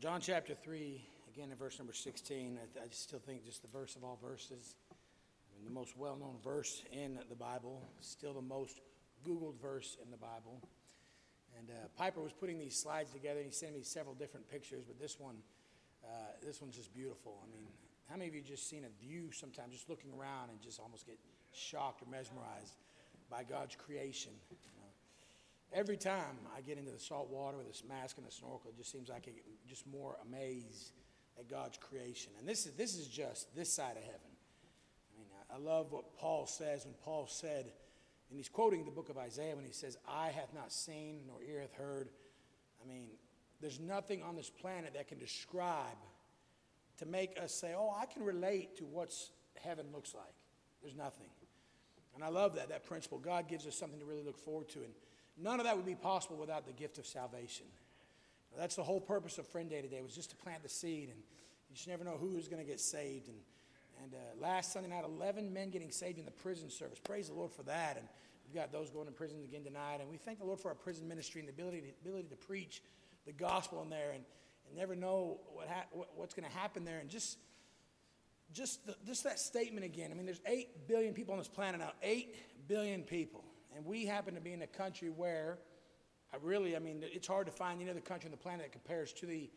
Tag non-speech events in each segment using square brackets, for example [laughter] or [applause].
John chapter 3, again in verse number 16, I, I still think just the verse of all verses. I mean, the most well known verse in the Bible, still the most Googled verse in the Bible. And uh, Piper was putting these slides together, and he sent me several different pictures, but this one, uh, this one's just beautiful. I mean, how many of you just seen a view sometimes, just looking around and just almost get shocked or mesmerized by God's creation? Every time I get into the salt water with this mask and a snorkel, it just seems like I get just more amazed at God's creation. And this is, this is just this side of heaven. I mean, I love what Paul says when Paul said, and he's quoting the book of Isaiah when he says, Eye hath not seen, nor ear hath heard. I mean, there's nothing on this planet that can describe to make us say, Oh, I can relate to what heaven looks like. There's nothing. And I love that, that principle. God gives us something to really look forward to. And none of that would be possible without the gift of salvation. That's the whole purpose of Friend Day today, was just to plant the seed. And you just never know who is going to get saved. And and uh, last Sunday night, 11 men getting saved in the prison service. Praise the Lord for that. And we've got those going to prison again tonight. And we thank the Lord for our prison ministry and the ability to, ability to preach the gospel in there and, and never know what, ha- what's going to happen there. And just, just, the, just that statement again. I mean, there's 8 billion people on this planet now. 8 billion people. And we happen to be in a country where, I really, I mean, it's hard to find any other country on the planet that compares to the,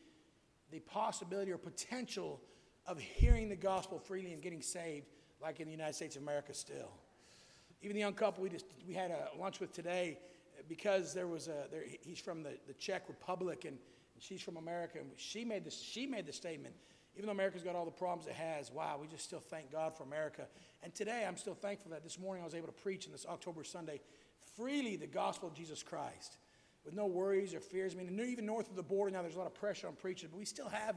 the possibility or potential of hearing the gospel freely and getting saved, like in the United States of America still. Even the young couple we just we had a lunch with today, because there was a there, he's from the, the Czech Republic and, and she's from America, and she made this she made the statement. Even though America's got all the problems it has, wow, we just still thank God for America. And today I'm still thankful that this morning I was able to preach in this October Sunday freely the gospel of Jesus Christ with no worries or fears. I mean, even north of the border now, there's a lot of pressure on preaching, but we still have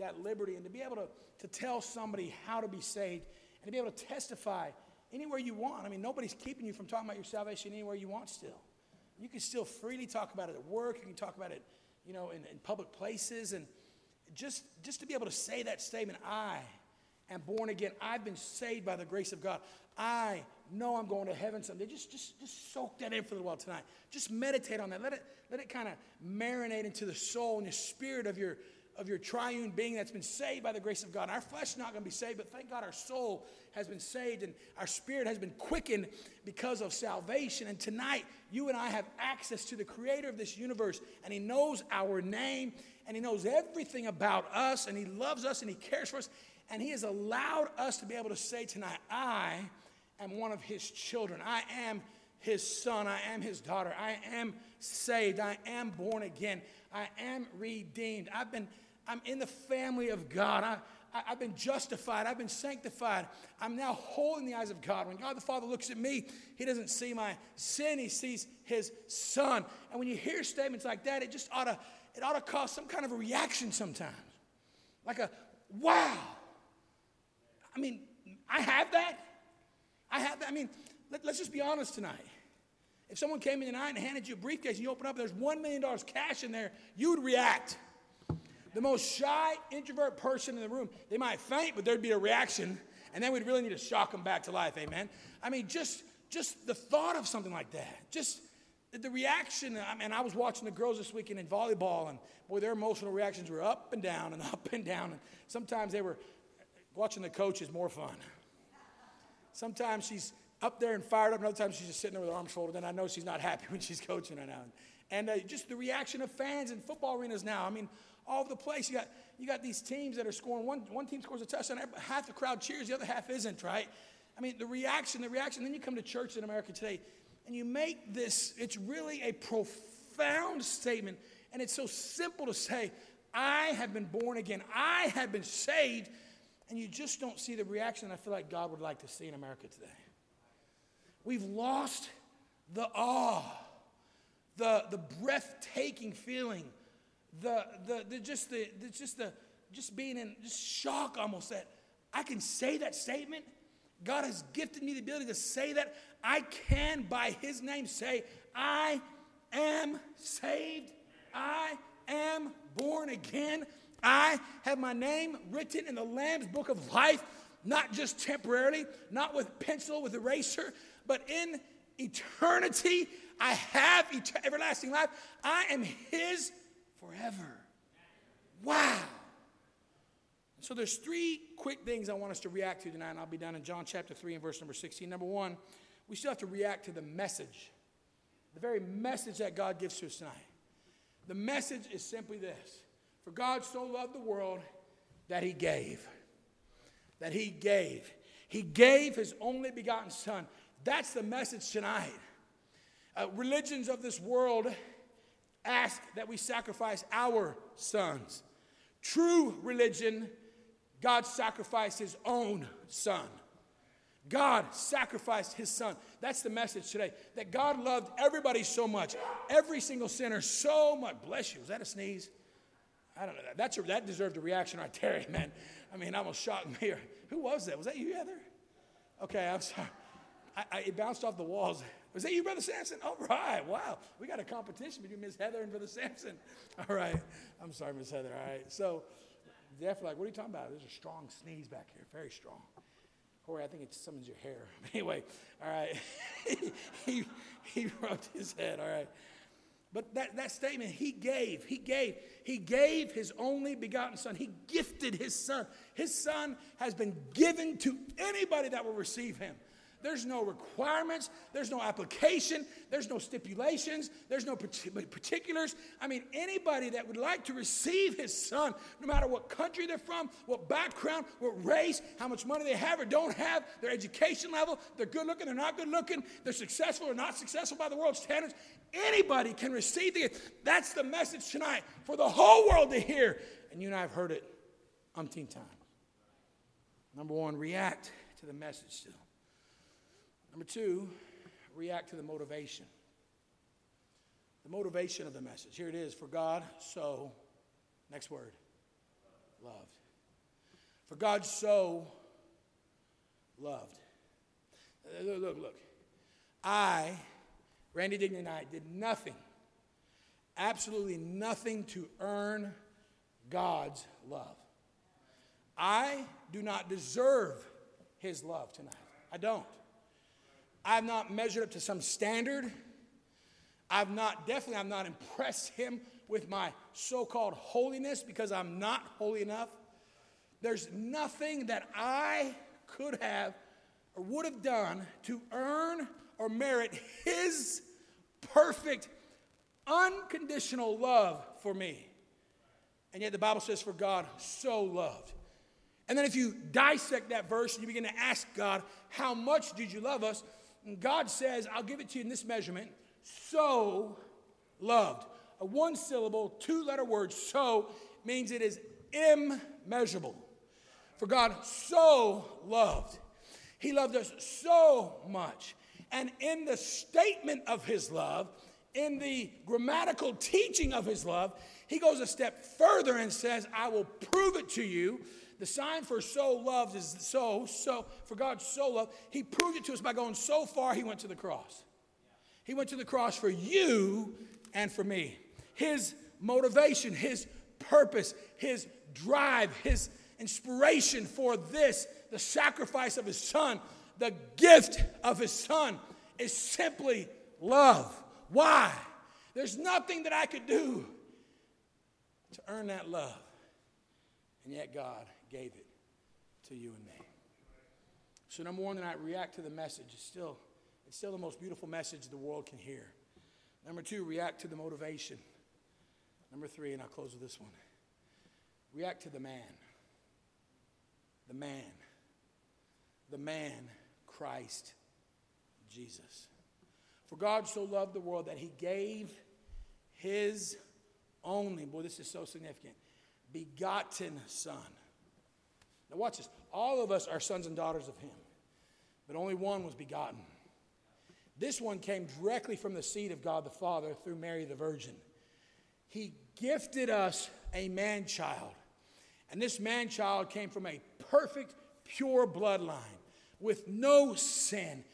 that liberty and to be able to, to tell somebody how to be saved and to be able to testify anywhere you want. I mean, nobody's keeping you from talking about your salvation anywhere you want still. You can still freely talk about it at work. You can talk about it, you know, in, in public places. And just, just to be able to say that statement, I am born again. I've been saved by the grace of God. I know I'm going to heaven someday. Just, just, just soak that in for a little while tonight. Just meditate on that. Let it, let it kind of marinate into the soul and the spirit of your, of your triune being that's been saved by the grace of God. Our flesh is not going to be saved, but thank God our soul has been saved and our spirit has been quickened because of salvation. And tonight, you and I have access to the creator of this universe, and He knows our name, and He knows everything about us, and He loves us, and He cares for us. And He has allowed us to be able to say tonight, I am one of His children. I am His son. I am His daughter. I am saved. I am born again. I am redeemed. I've been I'm in the family of God. I, I, have been justified. I've been sanctified. I'm now whole in the eyes of God. When God the Father looks at me, He doesn't see my sin, He sees His Son. And when you hear statements like that, it just ought to, it ought to cause some kind of a reaction sometimes. Like a, wow. I mean, I have that. I have that. I mean, let, us just be honest tonight. If someone came in tonight and handed you a briefcase and you open up, there's $1 million cash in there, you would react the most shy, introvert person in the room, they might faint, but there'd be a reaction, and then we'd really need to shock them back to life. Amen. I mean, just just the thought of something like that, just the reaction. I mean, I was watching the girls this weekend in volleyball, and boy, their emotional reactions were up and down and [laughs] up and down. And sometimes they were watching the coach is more fun. Sometimes she's up there and fired up, and other times she's just sitting there with her arms folded, and I know she's not [laughs] happy when she's coaching right now. And uh, just the reaction of fans in football arenas now. I mean, all over the place. You got, you got these teams that are scoring. One, one team scores a touchdown, half the crowd cheers, the other half isn't, right? I mean, the reaction, the reaction. Then you come to church in America today and you make this, it's really a profound statement. And it's so simple to say, I have been born again, I have been saved. And you just don't see the reaction I feel like God would like to see in America today. We've lost the awe, the, the breathtaking feeling the, the, the just the, the, just the, just being in just shock almost that I can say that statement. God has gifted me the ability to say that. I can, by His name, say, I am saved. I am born again. I have my name written in the Lamb's book of life, not just temporarily, not with pencil, with eraser, but in eternity. I have et- everlasting life. I am His forever. Wow. So there's three quick things I want us to react to tonight, and I'll be done in John chapter 3 and verse number 16. Number one, we still have to react to the message, the very message that God gives to us tonight. The message is simply this For God so loved the world that he gave. That he gave. He gave his only begotten Son. That's the message tonight. Uh, religions of this world ask that we sacrifice our sons. True religion, God sacrificed his own son. God sacrificed his son. That's the message today. That God loved everybody so much, every single sinner so much. Bless you. Was that a sneeze? I don't know. That's a, that deserved a reaction right there, [laughs] man. I mean, I almost shocked [laughs] me. Who was that? Was that you, Heather? Okay, I'm sorry. I, I, it bounced off the walls. Was that you, Brother Sampson? All right, wow. We got a competition between Miss Heather and Brother Sampson. [laughs] All right. I'm sorry, Miss Heather. All right. So, definitely, like, what are you talking about? There's a strong sneeze back here, very strong. Corey, I think it summons your hair. [laughs] Anyway, all right. [laughs] he, he rubbed his head, all right. But that, that statement, he gave, he gave, he gave his only begotten son. He gifted his son. His son has been given to anybody that will receive him. There's no requirements, there's no application, there's no stipulations, there's no particulars. I mean, anybody that would like to receive his son, no matter what country they're from, what background, what race, how much money they have or don't have, their education level, they're good looking, they're not good looking, they're successful or not successful by the world's standards, anybody can receive the That's the message tonight for the whole world to hear. And you and I have heard it umpteen times. Number one, react to the message still. Number two, react to the motivation. The motivation of the message. Here it is for God so, next word, loved. For God so loved. Look, look, look. I, Randy Digney and I, did nothing, absolutely nothing to earn God's love. I do not deserve his love tonight. I don't. I've not measured up to some standard. I've not, definitely, I've not impressed him with my so called holiness because I'm not holy enough. There's nothing that I could have or would have done to earn or merit his perfect, unconditional love for me. And yet the Bible says, For God so loved. And then if you dissect that verse and you begin to ask God, How much did you love us? And God says, I'll give it to you in this measurement so loved. A one syllable, two letter word, so, means it is immeasurable. For God so loved. He loved us so much. And in the statement of his love, in the grammatical teaching of his love, he goes a step further and says, I will prove it to you the sign for so loved is so, so, for God so loved. He proved it to us by going so far, he went to the cross. He went to the cross for you and for me. His motivation, his purpose, his drive, his inspiration for this, the sacrifice of his son, the gift of his son, is simply love. Why? There's nothing that I could do to earn that love. And yet, God gave it to you and me. So, number one, tonight, react to the message. It's still, it's still the most beautiful message the world can hear. Number two, react to the motivation. Number three, and I'll close with this one react to the man. The man. The man, Christ Jesus. For God so loved the world that he gave his only, boy, this is so significant, begotten Son now, watch this. All of us are sons and daughters of Him, but only one was begotten. This one came directly from the seed of God the Father through Mary the Virgin. He gifted us a man child, and this man child came from a perfect, pure bloodline with no sin.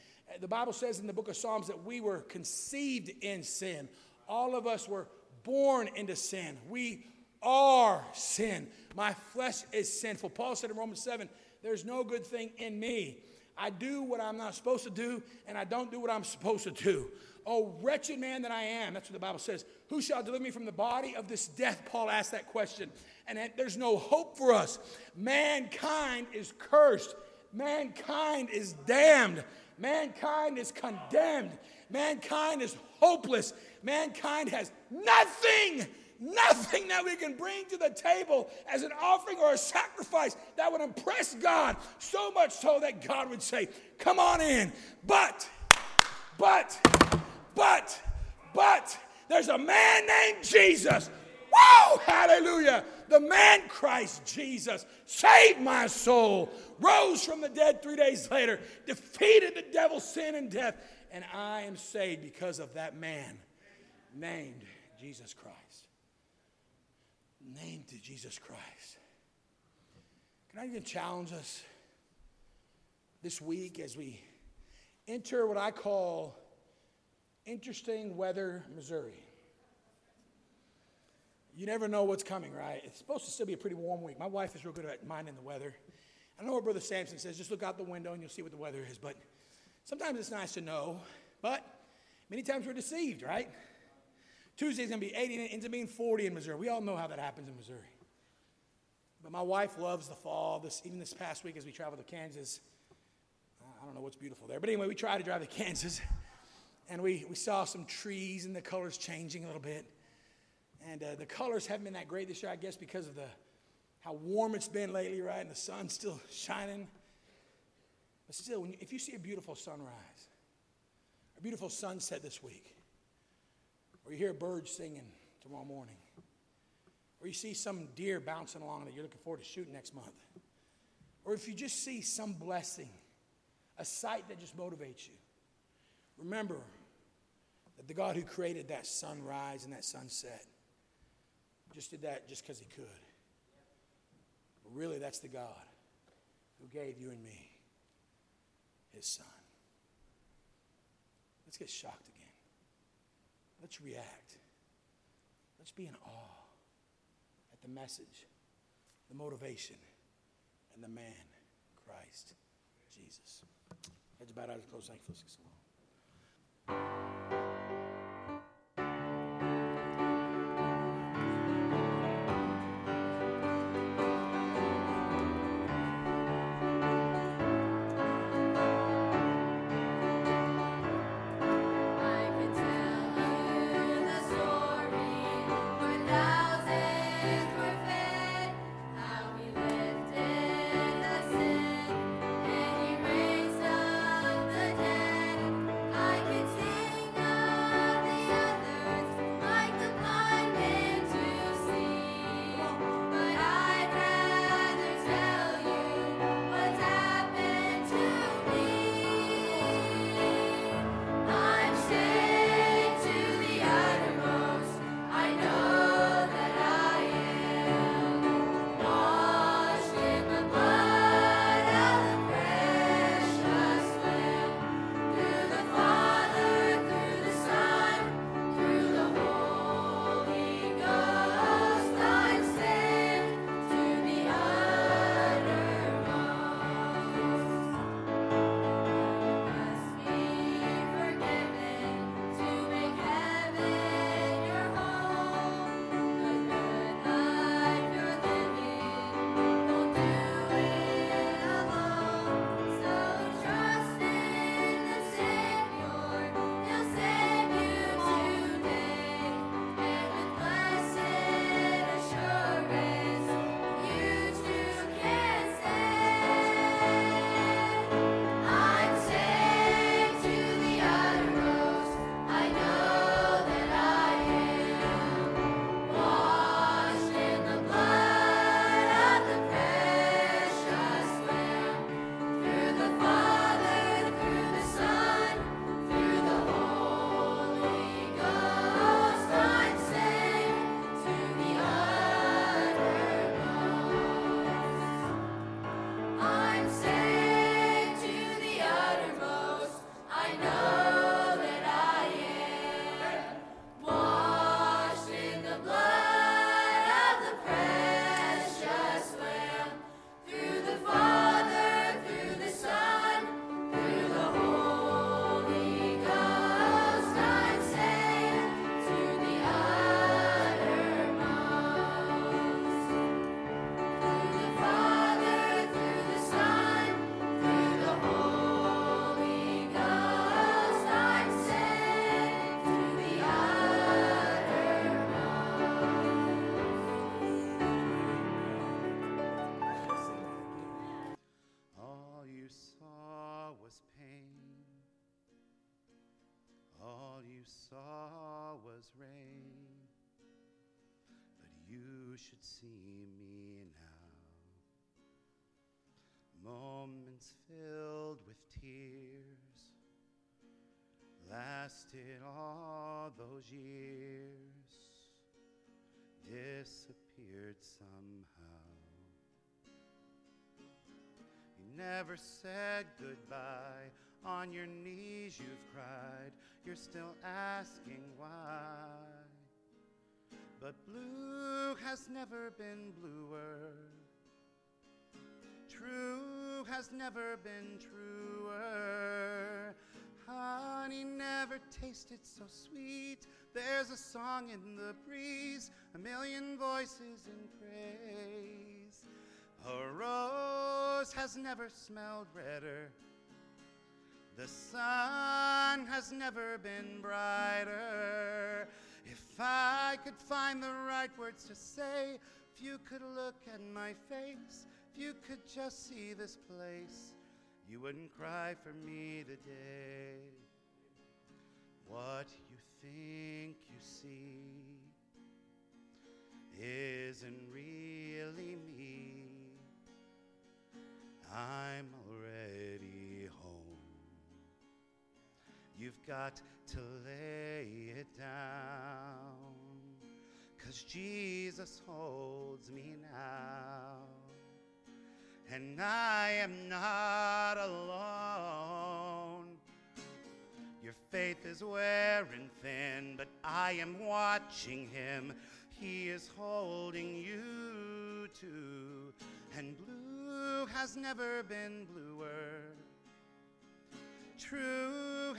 The Bible says in the book of Psalms that we were conceived in sin. All of us were born into sin. We are sin. My flesh is sinful. Paul said in Romans 7, There's no good thing in me. I do what I'm not supposed to do, and I don't do what I'm supposed to do. Oh, wretched man that I am. That's what the Bible says. Who shall deliver me from the body of this death? Paul asked that question. And there's no hope for us. Mankind is cursed. Mankind is damned. Mankind is condemned. Mankind is hopeless. Mankind has nothing, nothing that we can bring to the table as an offering or a sacrifice that would impress God. So much so that God would say, Come on in. But, but, but, but, there's a man named Jesus. Whoa, hallelujah. The man Christ Jesus saved my soul, rose from the dead three days later, defeated the devil, sin, and death, and I am saved because of that man named Jesus Christ. Named to Jesus Christ. Can I even challenge us this week as we enter what I call interesting weather, Missouri. You never know what's coming, right? It's supposed to still be a pretty warm week. My wife is real good at minding the weather. I know what Brother Samson says, just look out the window and you'll see what the weather is. But sometimes it's nice to know. But many times we're deceived, right? Tuesday's going to be 80 and it ends up being 40 in Missouri. We all know how that happens in Missouri. But my wife loves the fall. This, even this past week as we traveled to Kansas, I don't know what's beautiful there. But anyway, we tried to drive to Kansas [laughs] and we, we saw some trees and the colors changing a little bit. And uh, the colors haven't been that great this year, I guess, because of the how warm it's been lately, right? And the sun's still [laughs] shining. But still, you, if you see a beautiful sunrise, a beautiful sunset this week, or you hear a bird singing tomorrow morning, or you see some deer bouncing along that you're looking forward to shooting next month, or if you just see some blessing, a sight that just motivates you, remember that the God who created that sunrise and that sunset just did that just because he could. But really, that's the God who gave you and me his son. Let's get shocked again. Let's react. Let's be in awe at the message, the motivation, and the man, Christ Jesus. Heads bowed, eyes closed. Thank you for you should see me now. Moments filled with tears lasted all those years, disappeared somehow. You never said goodbye. On your knees you've cried. You're still asking why. But blue has never been bluer. True has never been truer. Honey never tasted so sweet. There's a song in the breeze, a million voices in praise. A rose has never smelled redder. The sun has never been brighter. If I could find the right words to say, if you could look at my face, if you could just see this place, you wouldn't cry for me today. What you think you see You've got to lay it down, cause Jesus holds me now. And I am not alone. Your faith is wearing thin, but I am watching him. He is holding you too. And blue has never been bluer. True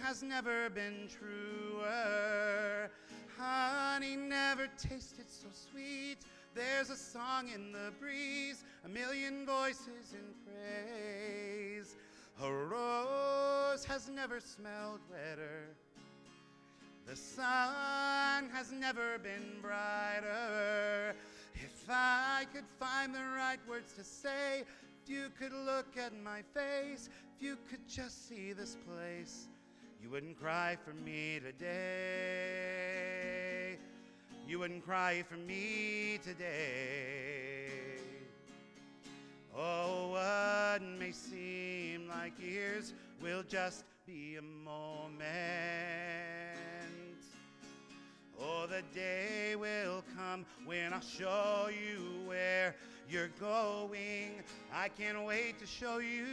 has never been truer. Honey never tasted so sweet. There's a song in the breeze, a million voices in praise. A rose has never smelled redder. The sun has never been brighter. If I could find the right words to say, if you could look at my face, if you could just see this place, you wouldn't cry for me today. You wouldn't cry for me today. Oh, what may seem like years will just be a moment. Oh, the day will come when I'll show you where you're going. I can't wait to show you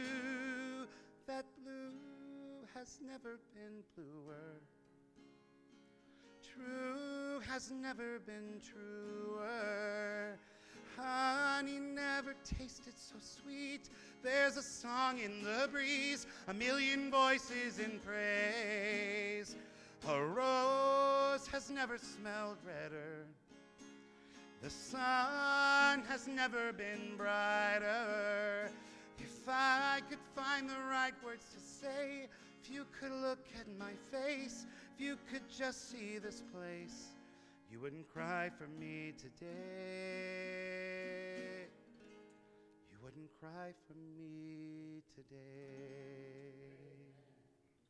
has never been bluer. True has never been truer. Honey never tasted so sweet. There's a song in the breeze, a million voices in praise. A rose has never smelled redder. The sun has never been brighter. If I could find the right words to say, if you could look at my face, if you could just see this place, you wouldn't cry for me today. You wouldn't cry for me today.